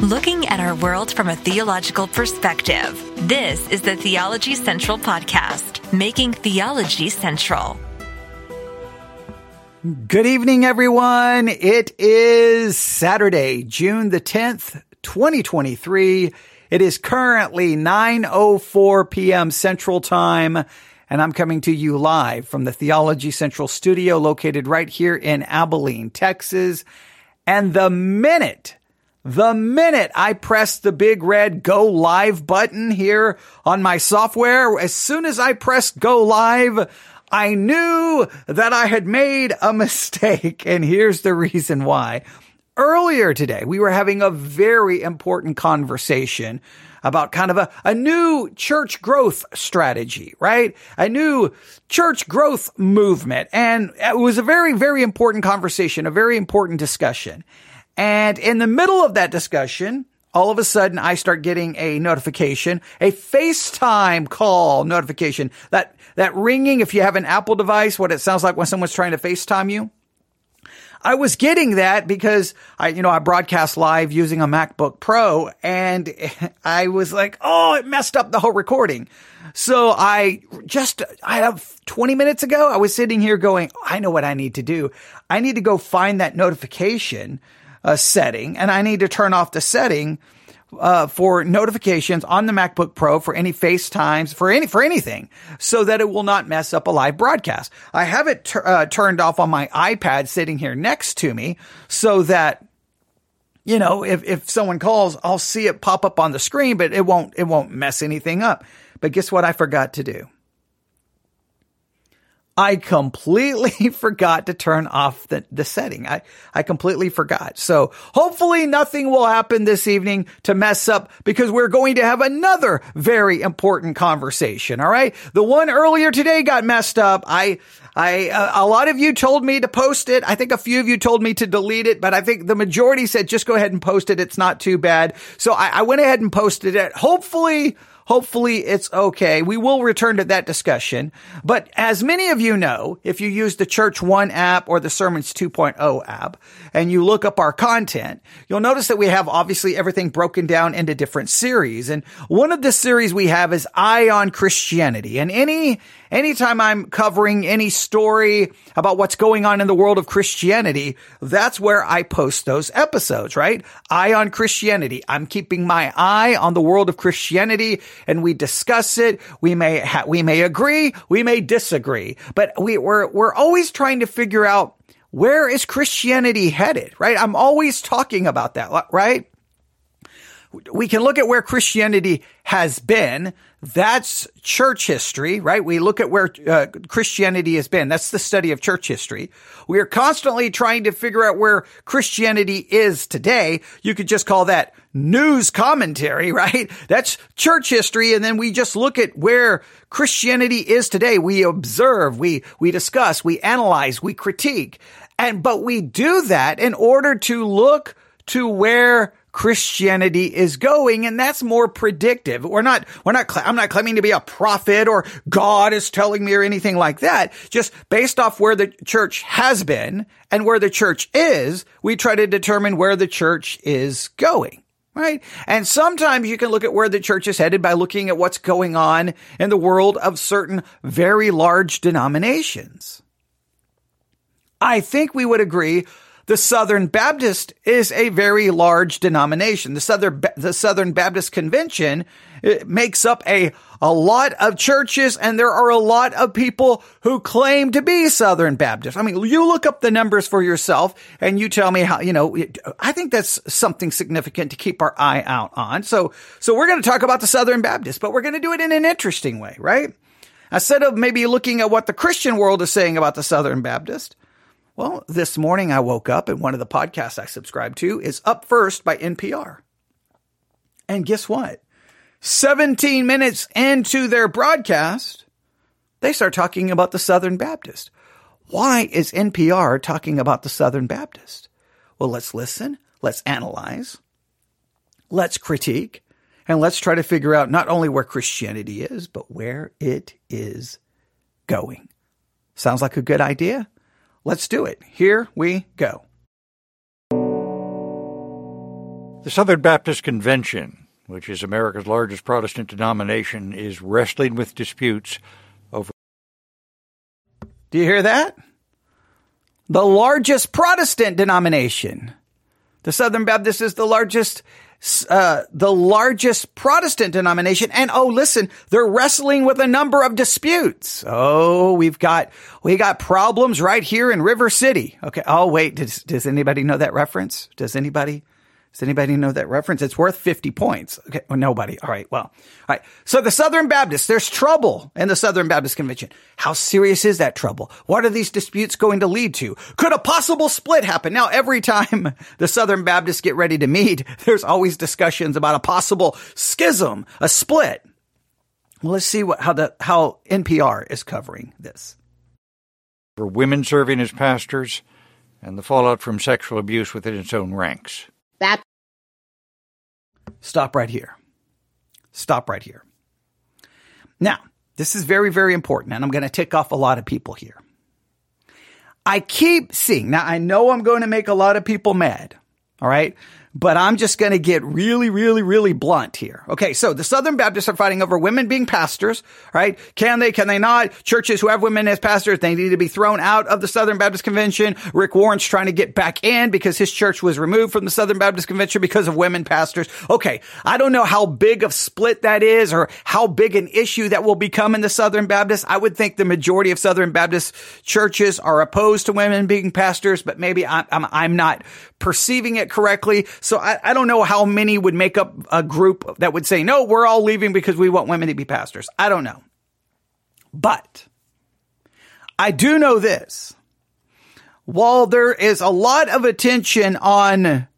looking at our world from a theological perspective. This is the Theology Central Podcast, making theology central. Good evening, everyone. It is Saturday, June the 10th, 2023. It is currently 9.04 p.m. Central Time, and I'm coming to you live from the Theology Central studio located right here in Abilene, Texas. And the minute, the minute I press the big red go live button here on my software, as soon as I pressed go live, I knew that I had made a mistake. And here's the reason why. Earlier today, we were having a very important conversation about kind of a, a new church growth strategy, right? A new church growth movement. And it was a very, very important conversation, a very important discussion. And in the middle of that discussion, all of a sudden I start getting a notification, a FaceTime call notification. That, that ringing, if you have an Apple device, what it sounds like when someone's trying to FaceTime you. I was getting that because I, you know, I broadcast live using a MacBook Pro and I was like, oh, it messed up the whole recording. So I just, I have 20 minutes ago, I was sitting here going, I know what I need to do. I need to go find that notification uh, setting and I need to turn off the setting uh, for notifications on the MacBook Pro for any FaceTimes for any for anything, so that it will not mess up a live broadcast. I have it uh, turned off on my iPad sitting here next to me, so that you know if if someone calls, I'll see it pop up on the screen, but it won't it won't mess anything up. But guess what? I forgot to do. I completely forgot to turn off the, the setting. I, I completely forgot. So hopefully nothing will happen this evening to mess up because we're going to have another very important conversation. All right. The one earlier today got messed up. I, I, uh, a lot of you told me to post it. I think a few of you told me to delete it, but I think the majority said just go ahead and post it. It's not too bad. So I, I went ahead and posted it. Hopefully, Hopefully it's okay. We will return to that discussion. But as many of you know, if you use the Church One app or the Sermons 2.0 app and you look up our content, you'll notice that we have obviously everything broken down into different series. And one of the series we have is Eye on Christianity. And any, anytime I'm covering any story about what's going on in the world of Christianity, that's where I post those episodes, right? Eye on Christianity. I'm keeping my eye on the world of Christianity and we discuss it. We may ha- we may agree, we may disagree, but we, we're we're always trying to figure out where is Christianity headed, right? I'm always talking about that, right? We can look at where Christianity has been. That's church history, right? We look at where uh, Christianity has been. That's the study of church history. We are constantly trying to figure out where Christianity is today. You could just call that news commentary, right? That's church history. And then we just look at where Christianity is today. We observe, we, we discuss, we analyze, we critique. And, but we do that in order to look to where Christianity is going. And that's more predictive. We're not, we're not, I'm not claiming to be a prophet or God is telling me or anything like that. Just based off where the church has been and where the church is, we try to determine where the church is going right? And sometimes you can look at where the church is headed by looking at what's going on in the world of certain very large denominations. I think we would agree the Southern Baptist is a very large denomination. The Southern, the Southern Baptist Convention makes up a, a lot of churches and there are a lot of people who claim to be Southern Baptist. I mean, you look up the numbers for yourself and you tell me how, you know, I think that's something significant to keep our eye out on. So, so we're going to talk about the Southern Baptist, but we're going to do it in an interesting way, right? Instead of maybe looking at what the Christian world is saying about the Southern Baptist, well, this morning I woke up and one of the podcasts I subscribe to is Up First by NPR. And guess what? 17 minutes into their broadcast, they start talking about the Southern Baptist. Why is NPR talking about the Southern Baptist? Well, let's listen, let's analyze, let's critique, and let's try to figure out not only where Christianity is, but where it is going. Sounds like a good idea? Let's do it. Here we go. The Southern Baptist Convention, which is America's largest Protestant denomination, is wrestling with disputes over. Do you hear that? The largest Protestant denomination. The Southern Baptist is the largest uh, the largest Protestant denomination. And oh, listen, they're wrestling with a number of disputes. Oh, we've got, we got problems right here in River City. Okay. Oh, wait. Does, does anybody know that reference? Does anybody? Does anybody know that reference? It's worth 50 points. Okay. Well, nobody. All right. Well, all right. So the Southern Baptists, there's trouble in the Southern Baptist Convention. How serious is that trouble? What are these disputes going to lead to? Could a possible split happen? Now, every time the Southern Baptists get ready to meet, there's always discussions about a possible schism, a split. Well, let's see what, how the, how NPR is covering this. For women serving as pastors and the fallout from sexual abuse within its own ranks. That Stop right here. Stop right here. Now, this is very, very important, and I'm going to tick off a lot of people here. I keep seeing, now I know I'm going to make a lot of people mad, all right? But I'm just going to get really, really, really blunt here. Okay. So the Southern Baptists are fighting over women being pastors, right? Can they, can they not? Churches who have women as pastors, they need to be thrown out of the Southern Baptist Convention. Rick Warren's trying to get back in because his church was removed from the Southern Baptist Convention because of women pastors. Okay. I don't know how big of split that is or how big an issue that will become in the Southern Baptist. I would think the majority of Southern Baptist churches are opposed to women being pastors, but maybe I'm, I'm, I'm not perceiving it correctly. So I, I don't know how many would make up a group that would say, no, we're all leaving because we want women to be pastors. I don't know. But I do know this. While there is a lot of attention on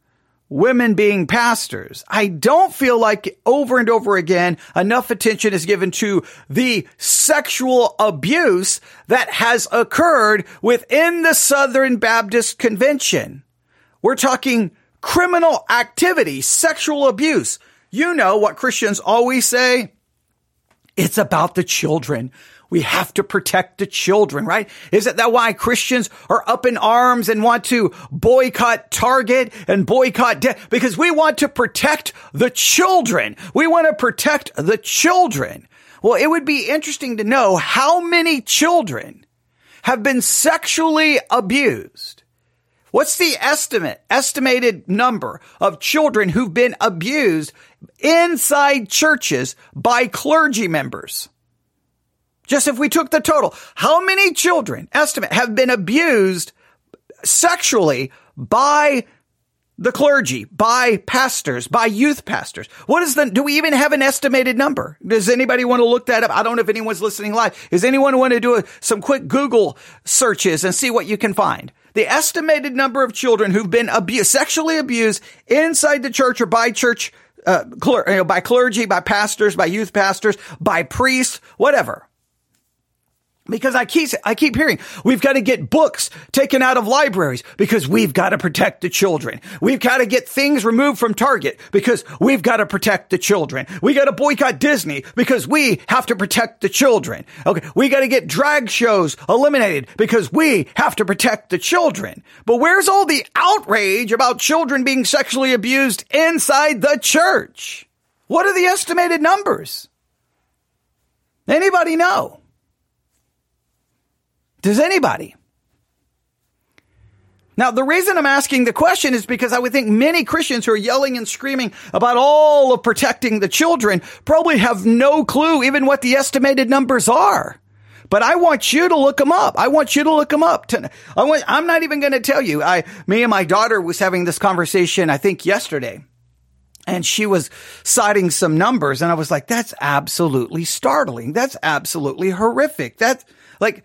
women being pastors. I don't feel like over and over again enough attention is given to the sexual abuse that has occurred within the Southern Baptist Convention. We're talking criminal activity, sexual abuse. You know what Christians always say? It's about the children. We have to protect the children, right? Isn't that why Christians are up in arms and want to boycott Target and boycott de- because we want to protect the children. We want to protect the children. Well, it would be interesting to know how many children have been sexually abused What's the estimate, estimated number of children who've been abused inside churches by clergy members? Just if we took the total, how many children, estimate, have been abused sexually by the clergy, by pastors, by youth pastors. What is the, do we even have an estimated number? Does anybody want to look that up? I don't know if anyone's listening live. Does anyone want to do a, some quick Google searches and see what you can find? The estimated number of children who've been abused, sexually abused inside the church or by church, uh, cler- you know, by clergy, by pastors, by youth pastors, by priests, whatever. Because I keep, I keep hearing we've got to get books taken out of libraries because we've got to protect the children. We've got to get things removed from Target because we've got to protect the children. We got to boycott Disney because we have to protect the children. Okay. We got to get drag shows eliminated because we have to protect the children. But where's all the outrage about children being sexually abused inside the church? What are the estimated numbers? Anybody know? Does anybody? Now, the reason I'm asking the question is because I would think many Christians who are yelling and screaming about all of protecting the children probably have no clue even what the estimated numbers are. But I want you to look them up. I want you to look them up. I I'm not even going to tell you. I, me and my daughter was having this conversation, I think yesterday. And she was citing some numbers and I was like, that's absolutely startling. That's absolutely horrific. That's like,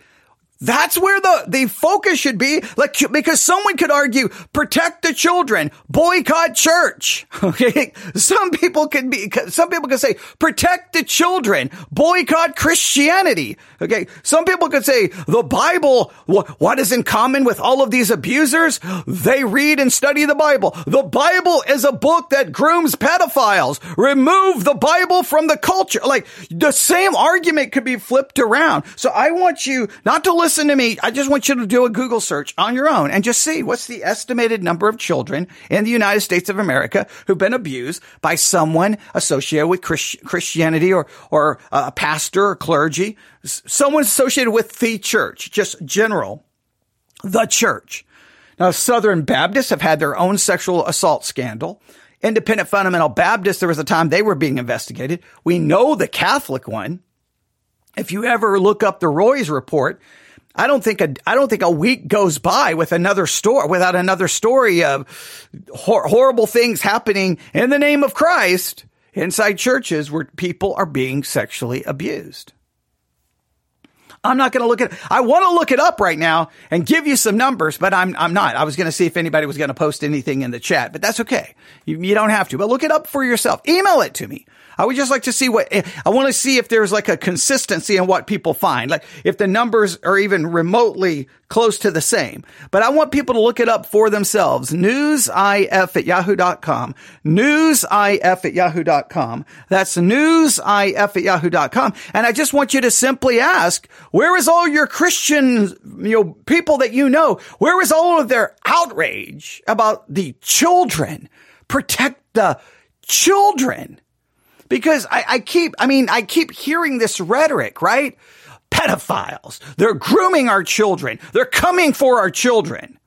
that's where the, the focus should be. Like, because someone could argue, protect the children, boycott church. Okay. Some people can be, some people can say, protect the children, boycott Christianity. Okay. Some people could say, the Bible, what is in common with all of these abusers? They read and study the Bible. The Bible is a book that grooms pedophiles. Remove the Bible from the culture. Like, the same argument could be flipped around. So I want you not to listen listen to me. I just want you to do a Google search on your own and just see what's the estimated number of children in the United States of America who've been abused by someone associated with Christ- Christianity or, or a pastor or clergy, someone associated with the church, just general, the church. Now, Southern Baptists have had their own sexual assault scandal. Independent Fundamental Baptists, there was a time they were being investigated. We know the Catholic one. If you ever look up the Roys report, I don't think a I don't think a week goes by with another story without another story of hor- horrible things happening in the name of Christ inside churches where people are being sexually abused. I'm not going to look at, I want to look it up right now and give you some numbers, but I'm, I'm not. I was going to see if anybody was going to post anything in the chat, but that's okay. You, you don't have to, but look it up for yourself. Email it to me. I would just like to see what, eh, I want to see if there's like a consistency in what people find. Like if the numbers are even remotely close to the same. But I want people to look it up for themselves. Newsif at yahoo.com. Newsif at yahoo.com. That's newsif at yahoo.com. And I just want you to simply ask, where is all your Christian, you know, people that you know? Where is all of their outrage about the children? Protect the children. Because I, I keep, I mean, I keep hearing this rhetoric, right? Pedophiles. They're grooming our children. They're coming for our children.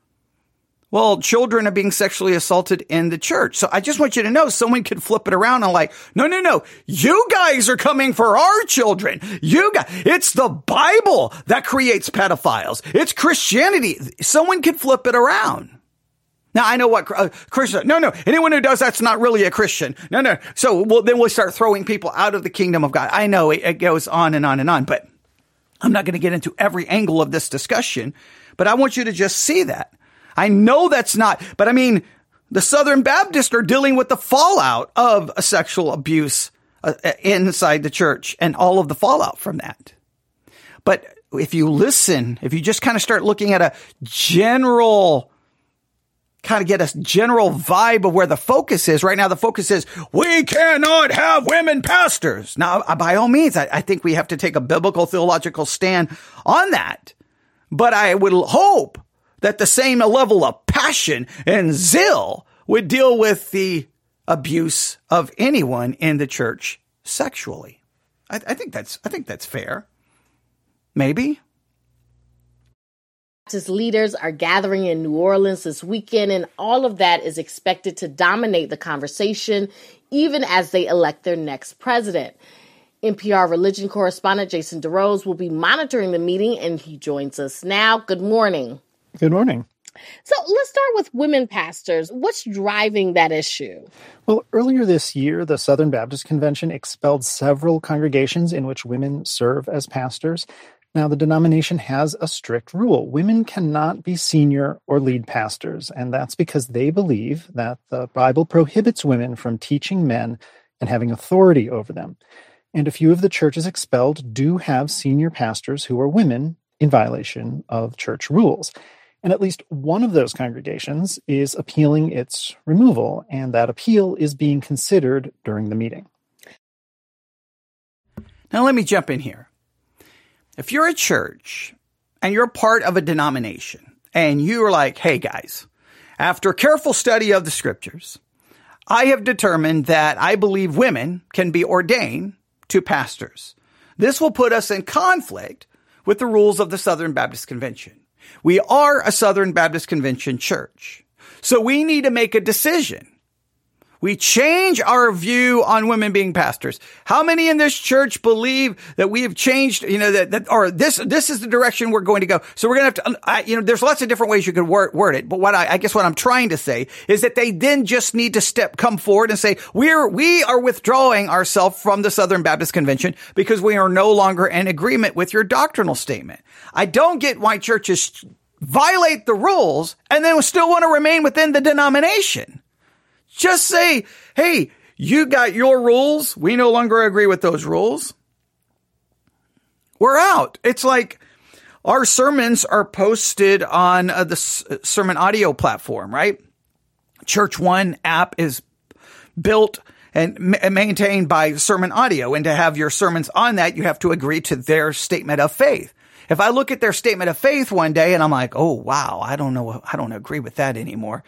Well, children are being sexually assaulted in the church. So I just want you to know someone could flip it around and like, no, no, no. You guys are coming for our children. You guys, it's the Bible that creates pedophiles. It's Christianity. Someone could flip it around. Now I know what uh, Christian. No, no. Anyone who does that's not really a Christian. No, no. So well, then we'll start throwing people out of the kingdom of God. I know it, it goes on and on and on, but I'm not going to get into every angle of this discussion. But I want you to just see that. I know that's not. But I mean, the Southern Baptists are dealing with the fallout of a sexual abuse uh, uh inside the church and all of the fallout from that. But if you listen, if you just kind of start looking at a general kind of get a general vibe of where the focus is. Right now, the focus is we cannot have women pastors. Now, uh, by all means, I, I think we have to take a biblical theological stand on that. But I would hope that the same level of passion and zeal would deal with the abuse of anyone in the church sexually. I, I think that's I think that's fair. Maybe. Baptist leaders are gathering in New Orleans this weekend, and all of that is expected to dominate the conversation, even as they elect their next president. NPR religion correspondent Jason DeRose will be monitoring the meeting, and he joins us now. Good morning. Good morning. So let's start with women pastors. What's driving that issue? Well, earlier this year, the Southern Baptist Convention expelled several congregations in which women serve as pastors. Now, the denomination has a strict rule. Women cannot be senior or lead pastors, and that's because they believe that the Bible prohibits women from teaching men and having authority over them. And a few of the churches expelled do have senior pastors who are women in violation of church rules. And at least one of those congregations is appealing its removal, and that appeal is being considered during the meeting. Now, let me jump in here. If you're a church and you're part of a denomination and you're like, hey guys, after careful study of the scriptures, I have determined that I believe women can be ordained to pastors. This will put us in conflict with the rules of the Southern Baptist Convention. We are a Southern Baptist Convention church. So we need to make a decision. We change our view on women being pastors. How many in this church believe that we have changed, you know, that, that or this, this is the direction we're going to go. So we're going to have to, I, you know, there's lots of different ways you could word, word it. But what I, I guess what I'm trying to say is that they then just need to step, come forward and say, we're, we are withdrawing ourselves from the Southern Baptist Convention because we are no longer in agreement with your doctrinal statement. I don't get why churches violate the rules and then still want to remain within the denomination. Just say, hey, you got your rules. We no longer agree with those rules. We're out. It's like our sermons are posted on uh, the sermon audio platform, right? Church One app is built and ma- maintained by Sermon Audio. And to have your sermons on that, you have to agree to their statement of faith. if I look at their statement of faith one day and I'm like, oh wow, I don't know, I don't agree with that anymore.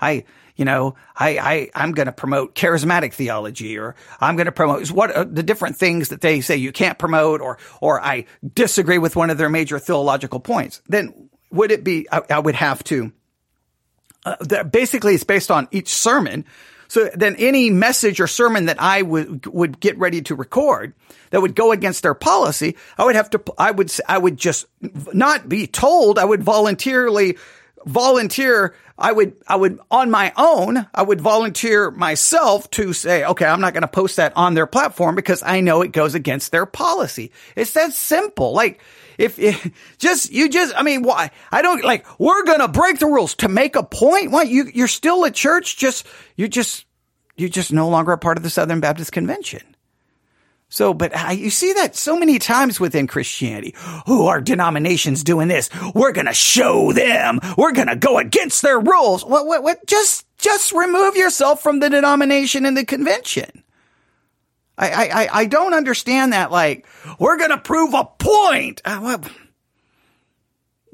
I, you know, I, I, I'm going to promote charismatic theology or I'm going to promote what are the different things that they say you can't promote or, or I disagree with one of their major theological points. Then would it be, I, I would have to, uh, basically it's based on each sermon. So then any message or sermon that I would, would get ready to record that would go against their policy, I would have to, I would, I would just not be told. I would voluntarily volunteer I would, I would on my own, I would volunteer myself to say, okay, I'm not going to post that on their platform because I know it goes against their policy. It's that simple. Like, if, if just, you just, I mean, why? I don't like, we're going to break the rules to make a point. Why You, you're still a church. Just, you just, you're just no longer a part of the Southern Baptist Convention. So, but you see that so many times within Christianity. Who our denomination's doing this? We're gonna show them. We're gonna go against their rules. What? What? What? Just, just remove yourself from the denomination and the convention. I, I, I don't understand that. Like, we're gonna prove a point. Uh,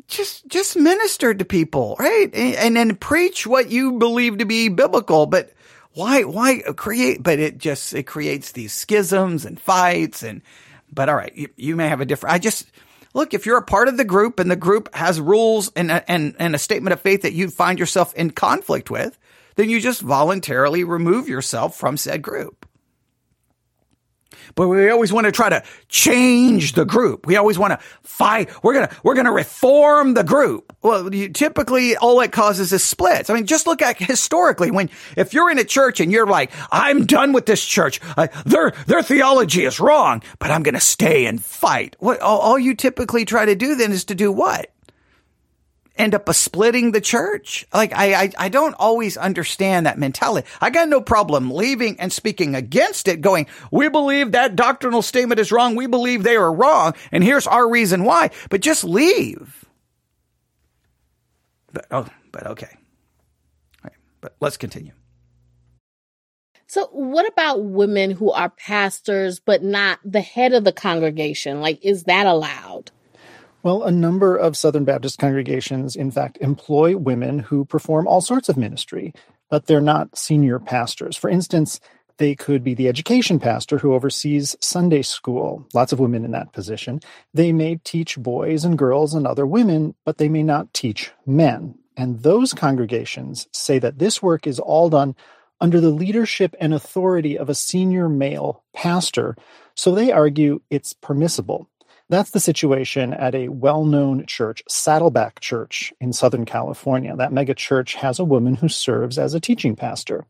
just, just minister to people, right? And, then preach what you believe to be biblical, but why, why uh, create, but it just, it creates these schisms and fights and, but all right, you, you may have a different, I just, look, if you're a part of the group and the group has rules and, uh, and, and a statement of faith that you find yourself in conflict with, then you just voluntarily remove yourself from said group. But we always want to try to change the group. We always want to fight. We're going to, we're going to reform the group. Well, you, typically all it causes is splits. I mean, just look at historically when, if you're in a church and you're like, I'm done with this church. Uh, their, their theology is wrong, but I'm going to stay and fight. What, all, all you typically try to do then is to do what? End up splitting the church. Like I, I, I don't always understand that mentality. I got no problem leaving and speaking against it, going, we believe that doctrinal statement is wrong. We believe they are wrong. And here's our reason why, but just leave. But, oh, but okay. But let's continue. So, what about women who are pastors but not the head of the congregation? Like, is that allowed? Well, a number of Southern Baptist congregations, in fact, employ women who perform all sorts of ministry, but they're not senior pastors. For instance, they could be the education pastor who oversees Sunday school. Lots of women in that position. They may teach boys and girls and other women, but they may not teach men. And those congregations say that this work is all done under the leadership and authority of a senior male pastor. So they argue it's permissible. That's the situation at a well known church, Saddleback Church in Southern California. That mega church has a woman who serves as a teaching pastor.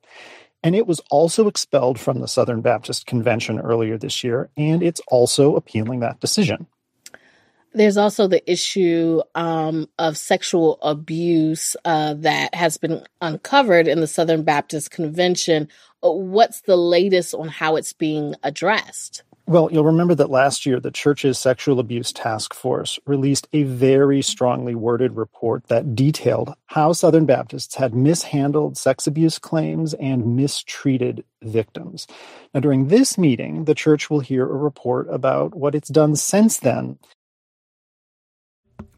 And it was also expelled from the Southern Baptist Convention earlier this year, and it's also appealing that decision. There's also the issue um, of sexual abuse uh, that has been uncovered in the Southern Baptist Convention. Uh, what's the latest on how it's being addressed? Well, you'll remember that last year, the church's sexual abuse task force released a very strongly worded report that detailed how Southern Baptists had mishandled sex abuse claims and mistreated victims. Now, during this meeting, the church will hear a report about what it's done since then.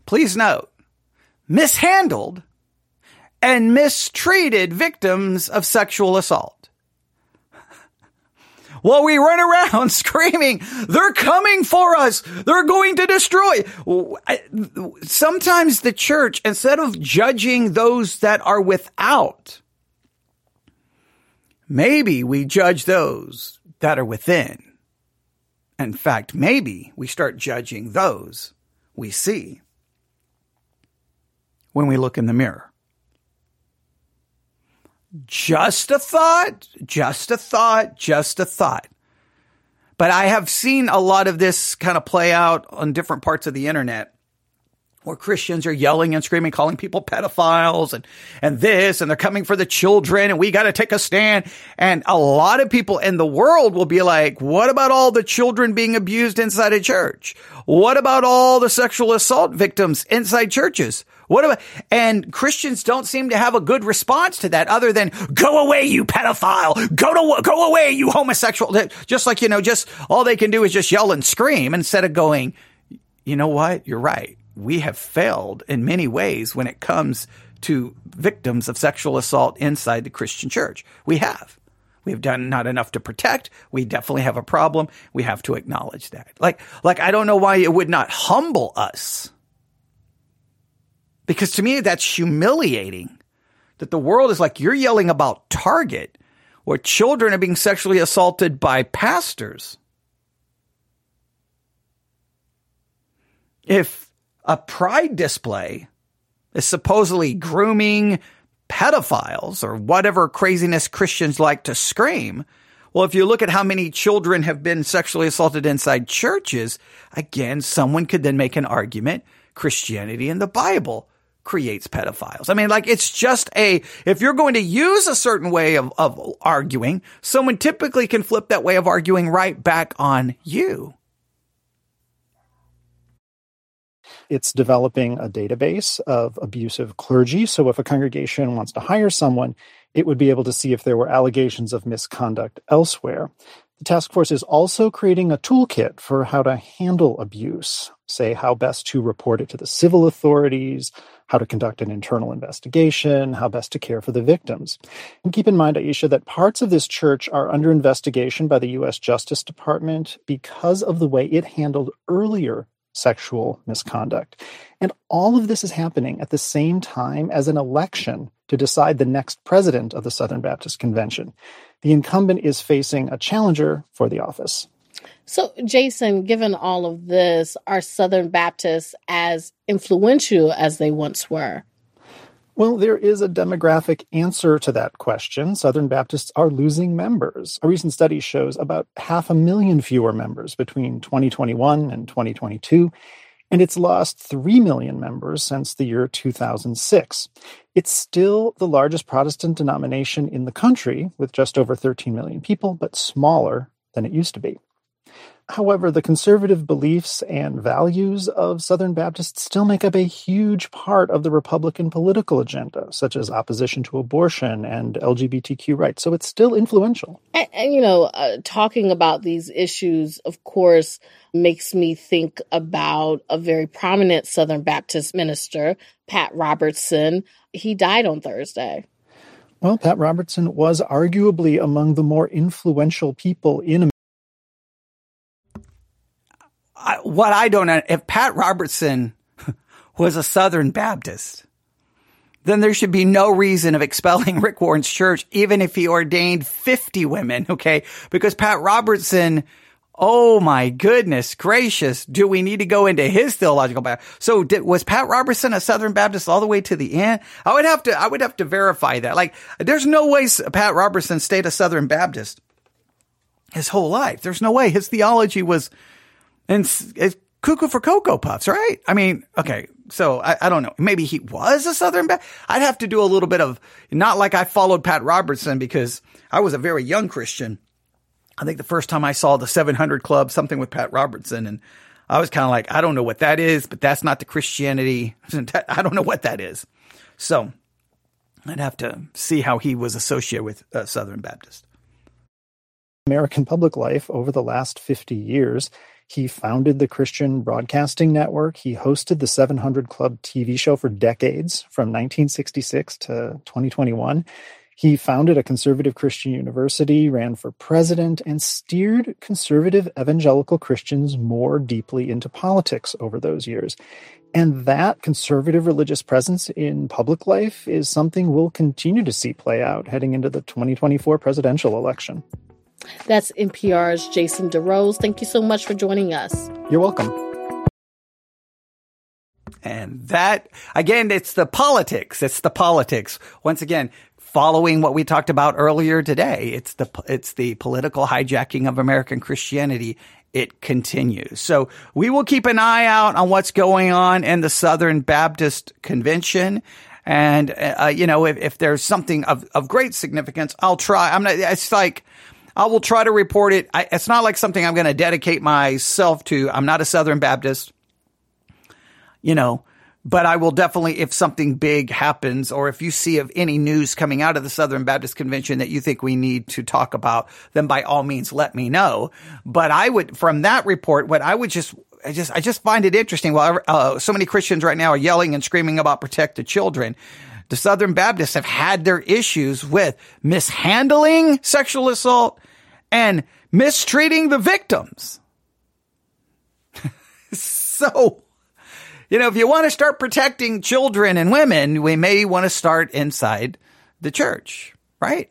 Please note, mishandled and mistreated victims of sexual assault while we run around screaming, they're coming for us. They're going to destroy. Sometimes the church, instead of judging those that are without, maybe we judge those that are within. In fact, maybe we start judging those we see when we look in the mirror. Just a thought, just a thought, just a thought. But I have seen a lot of this kind of play out on different parts of the internet where Christians are yelling and screaming, calling people pedophiles and, and this, and they're coming for the children and we got to take a stand. And a lot of people in the world will be like, what about all the children being abused inside a church? What about all the sexual assault victims inside churches? What about, and Christians don't seem to have a good response to that other than go away, you pedophile. Go to, go away, you homosexual. Just like, you know, just all they can do is just yell and scream instead of going, you know what? You're right. We have failed in many ways when it comes to victims of sexual assault inside the Christian church. We have. We have done not enough to protect. We definitely have a problem. We have to acknowledge that. Like, like, I don't know why it would not humble us. Because to me, that's humiliating that the world is like, you're yelling about Target where children are being sexually assaulted by pastors. If a pride display is supposedly grooming pedophiles or whatever craziness Christians like to scream. Well, if you look at how many children have been sexually assaulted inside churches, again, someone could then make an argument Christianity and the Bible creates pedophiles. I mean, like it's just a, if you're going to use a certain way of, of arguing, someone typically can flip that way of arguing right back on you. It's developing a database of abusive clergy. So if a congregation wants to hire someone, it would be able to see if there were allegations of misconduct elsewhere. The task force is also creating a toolkit for how to handle abuse, say how best to report it to the civil authorities, how to conduct an internal investigation, how best to care for the victims. And keep in mind, Ayesha, that parts of this church are under investigation by the U.S. Justice Department because of the way it handled earlier sexual misconduct. And all of this is happening at the same time as an election to decide the next president of the Southern Baptist Convention. The incumbent is facing a challenger for the office. So, Jason, given all of this, are Southern Baptists as influential as they once were? Well, there is a demographic answer to that question. Southern Baptists are losing members. A recent study shows about half a million fewer members between 2021 and 2022, and it's lost 3 million members since the year 2006. It's still the largest Protestant denomination in the country, with just over 13 million people, but smaller than it used to be. However, the conservative beliefs and values of Southern Baptists still make up a huge part of the Republican political agenda, such as opposition to abortion and LGBTQ rights. So it's still influential. And, and you know, uh, talking about these issues, of course, makes me think about a very prominent Southern Baptist minister, Pat Robertson. He died on Thursday. Well, Pat Robertson was arguably among the more influential people in What I don't know, if Pat Robertson was a Southern Baptist, then there should be no reason of expelling Rick Warren's church, even if he ordained 50 women, okay? Because Pat Robertson, oh my goodness gracious, do we need to go into his theological background? So did, was Pat Robertson a Southern Baptist all the way to the end? I would have to, I would have to verify that. Like, there's no way Pat Robertson stayed a Southern Baptist his whole life. There's no way his theology was, and it's cuckoo for Cocoa Puffs, right? I mean, okay, so I, I don't know. Maybe he was a Southern Baptist. I'd have to do a little bit of, not like I followed Pat Robertson because I was a very young Christian. I think the first time I saw the 700 Club, something with Pat Robertson, and I was kind of like, I don't know what that is, but that's not the Christianity. I don't know what that is. So I'd have to see how he was associated with uh, Southern Baptist. American public life over the last 50 years he founded the Christian Broadcasting Network. He hosted the 700 Club TV show for decades, from 1966 to 2021. He founded a conservative Christian university, ran for president, and steered conservative evangelical Christians more deeply into politics over those years. And that conservative religious presence in public life is something we'll continue to see play out heading into the 2024 presidential election. That's NPR's Jason DeRose. Thank you so much for joining us. You're welcome. And that, again, it's the politics. It's the politics. Once again, following what we talked about earlier today, it's the, it's the political hijacking of American Christianity. It continues. So we will keep an eye out on what's going on in the Southern Baptist Convention. And, uh, you know, if, if there's something of, of great significance, I'll try. I'm not, it's like, I will try to report it. I, it's not like something I'm going to dedicate myself to. I'm not a Southern Baptist, you know, but I will definitely, if something big happens or if you see of any news coming out of the Southern Baptist Convention that you think we need to talk about, then by all means let me know. But I would, from that report, what I would just I just, I just find it interesting. While uh, so many Christians right now are yelling and screaming about protect the children, the Southern Baptists have had their issues with mishandling sexual assault and mistreating the victims. so, you know, if you want to start protecting children and women, we may want to start inside the church, right?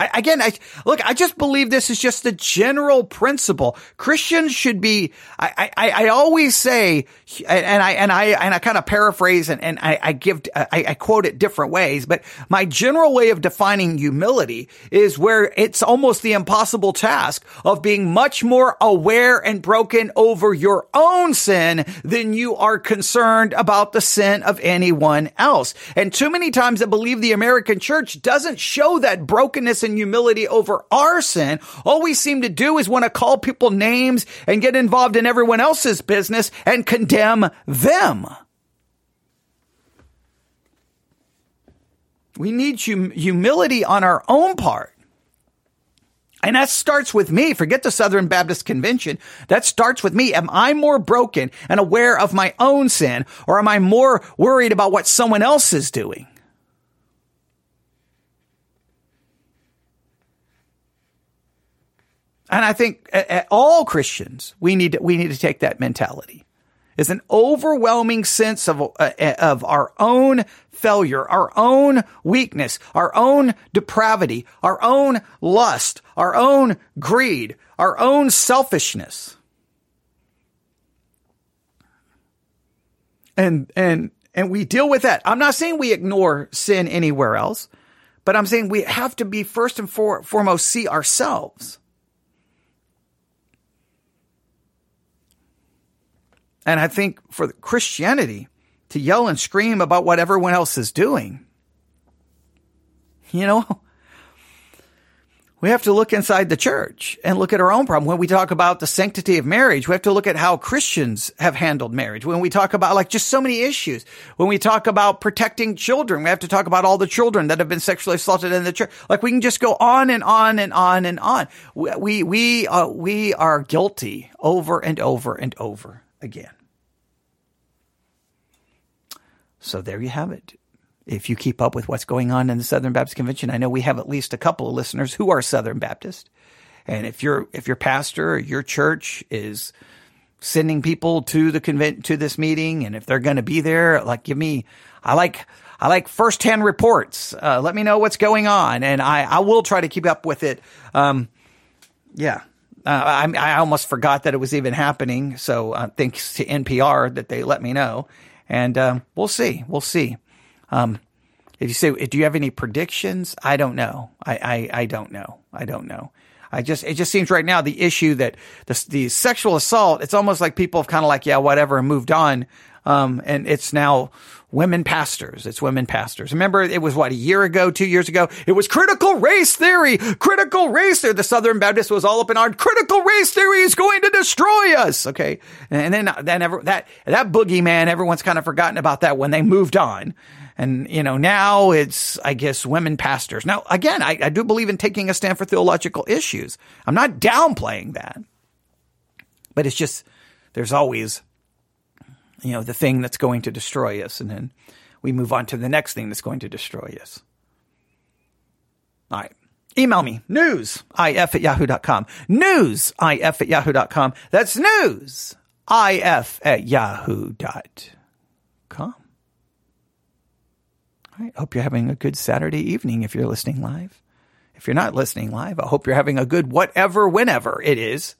I, again, I look. I just believe this is just the general principle. Christians should be. I, I, I always say, and I and I and I kind of paraphrase and, and I, I give I, I quote it different ways. But my general way of defining humility is where it's almost the impossible task of being much more aware and broken over your own sin than you are concerned about the sin of anyone else. And too many times, I believe the American church doesn't show that brokenness and humility over our sin. All we seem to do is want to call people names and get involved in everyone else's business and condemn them. We need hum- humility on our own part. And that starts with me. Forget the Southern Baptist Convention. That starts with me. Am I more broken and aware of my own sin or am I more worried about what someone else is doing? And I think all Christians, we need to, we need to take that mentality. Is an overwhelming sense of uh, of our own failure, our own weakness, our own depravity, our own lust, our own greed, our own selfishness. And and and we deal with that. I'm not saying we ignore sin anywhere else, but I'm saying we have to be first and for, foremost see ourselves And I think for Christianity to yell and scream about what everyone else is doing, you know, we have to look inside the church and look at our own problem. When we talk about the sanctity of marriage, we have to look at how Christians have handled marriage. When we talk about like just so many issues, when we talk about protecting children, we have to talk about all the children that have been sexually assaulted in the church. Like we can just go on and on and on and on. We, we, uh, we are guilty over and over and over again. So there you have it. If you keep up with what's going on in the Southern Baptist Convention, I know we have at least a couple of listeners who are Southern Baptist. And if your if your pastor or your church is sending people to the convent to this meeting, and if they're going to be there, like give me, I like I like firsthand reports. Uh, let me know what's going on, and I I will try to keep up with it. Um, yeah, uh, I, I almost forgot that it was even happening. So uh, thanks to NPR that they let me know. And um, we'll see. We'll see. Um, if you say, do you have any predictions? I don't know. I, I, I don't know. I don't know. I just, it just seems right now the issue that the, the sexual assault, it's almost like people have kind of like, yeah, whatever, and moved on. Um, and it's now women pastors. It's women pastors. Remember, it was what a year ago, two years ago. It was critical race theory. Critical race theory. The Southern Baptist was all up in our critical race theory is going to destroy us. Okay, and then then ever, that that boogeyman. Everyone's kind of forgotten about that when they moved on. And, you know, now it's, I guess, women pastors. Now, again, I, I do believe in taking a stand for theological issues. I'm not downplaying that. But it's just, there's always you know, the thing that's going to destroy us. And then we move on to the next thing that's going to destroy us. All right. Email me, news, if at yahoo.com. News, if at yahoo.com. That's news, if at yahoo.com. All right. Hope you're having a good Saturday evening if you're listening live. If you're not listening live, I hope you're having a good whatever, whenever it is.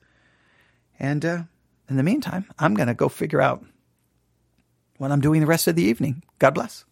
And uh, in the meantime, I'm going to go figure out what I'm doing the rest of the evening. God bless.